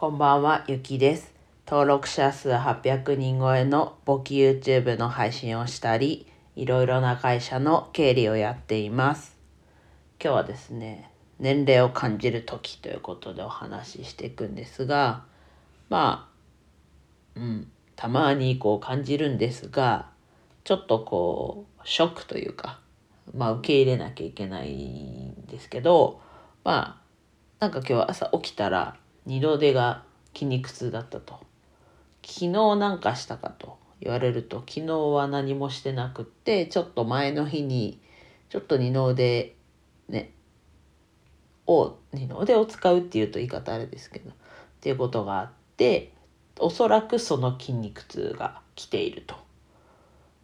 こんばんは、ゆきです。登録者数800人超えの簿記 YouTube の配信をしたり、いろいろな会社の経理をやっています。今日はですね、年齢を感じる時ということでお話ししていくんですが、まあ、うん、たまにこう感じるんですが、ちょっとこう、ショックというか、まあ受け入れなきゃいけないんですけど、まあ、なんか今日朝起きたら二度手が筋肉痛だったと。昨日なんかしたかと言われると、昨日は何もしてなくって、ちょっと前の日に、ちょっと二の腕ね、を、二の腕を使うっていうと言い方あれですけど、っていうことがあって、おそらくその筋肉痛が来ていると。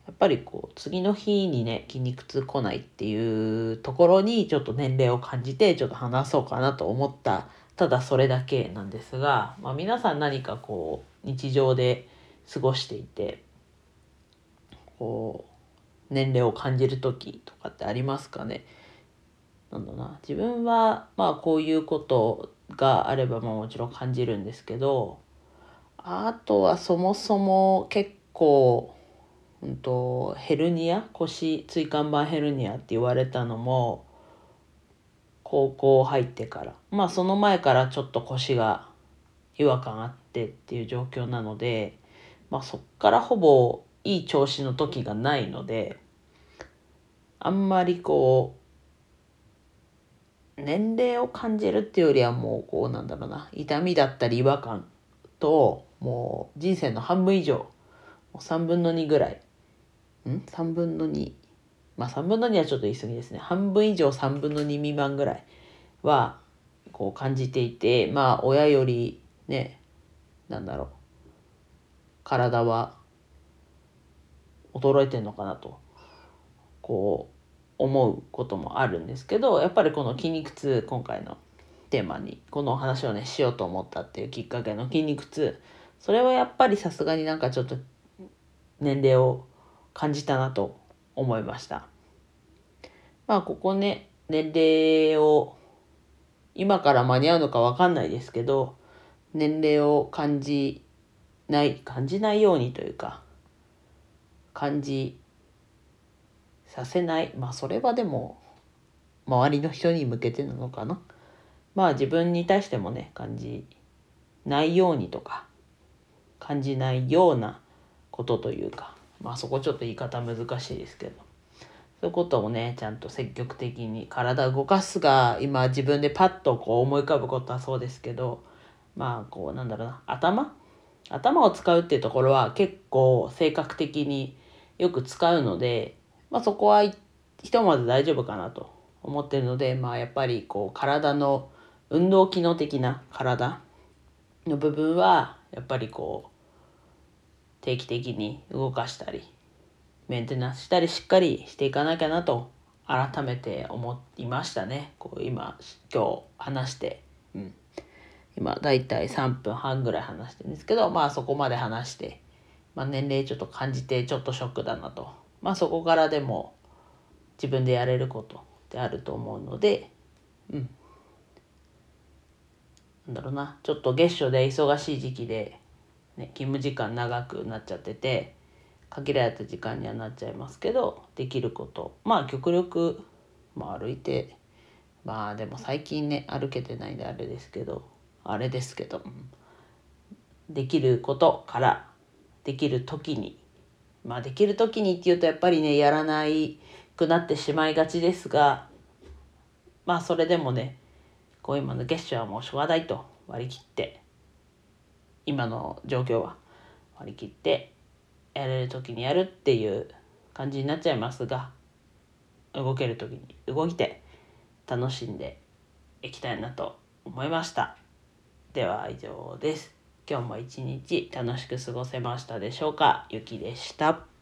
やっぱりこう次の日にね筋肉痛来ないっていうところにちょっと年齢を感じてちょっと話そうかなと思ったただそれだけなんですが、まあ、皆さん何かこう日常で過ごしていてこう年齢を感じる時とかってありますかね？なんだな。自分はまあこういうことがあればまあもちろん感じるんですけどあとはそもそも結構うんと、ヘルニア？腰椎間板ヘルニアって言われたのも高校入ってから。まあその前からちょっと腰が違和感あってっていう状況なので、まあ、そっからほぼいい調子の時がないのであんまりこう年齢を感じるっていうよりはもうこうなんだろうな痛みだったり違和感ともう人生の半分以上3分の2ぐらい。ん？3分の2まあ3分の2はちょっと言い過ぎですね。半分以上3分の2未満ぐらいはこう感じていてまあ親よりねなんだろう体は衰えてんのかなとこう思うこともあるんですけどやっぱりこの筋肉痛今回のテーマにこのお話をねしようと思ったっていうきっかけの筋肉痛それはやっぱりさすがになんかちょっと年齢を感じたなと思いました。まあここね年齢を今から間に合うのか分かんないですけど年齢を感じない感じないようにというか感じさせないまあそれはでも周りの人に向けてなのかなまあ自分に対してもね感じないようにとか感じないようなことというかまあそこちょっと言い方難しいですけど。そういうことをねちゃんと積極的に体を動かすが今自分でパッとこう思い浮かぶことはそうですけど。まあこうなんだろうな。頭？頭を使うっていうところは結構性格的によく使うので、まあ、そこはひとまず大丈夫かなと思ってるのでまあやっぱりこう体の運動機能的な体の部分はやっぱりこう定期的に動かしたりメンテナンスしたりしっかりしていかなきゃなと改めて思いましたね。こう今今日話して、うん、今だいたい3分半ぐらい話してるんですけどまあそこまで話して、まあ、年齢ちょっと感じてちょっとショックだなと。まあそこからでも自分でやれることってあると思うのでうん。なんだろうな。ちょっと月初で忙しい時期でね、勤務時間長くなっちゃってて限られた時間にはなっちゃいますけどできること。まあ極力、まあ、歩いてまあでも最近ね歩けてないんであれですけどあれですけど、できることからできる時にまあできる時にっていうとやっぱりねやらないくなってしまいがちですがまあそれでもねこう今の月謝はもうしょうがないと割り切って今の状況は割り切ってやれる時にやるっていう感じになっちゃいますが動ける時に動いて楽しんでいきたいなと思いました。では以上です。今日も一日楽しく過ごせましたでしょうか？ゆきでした。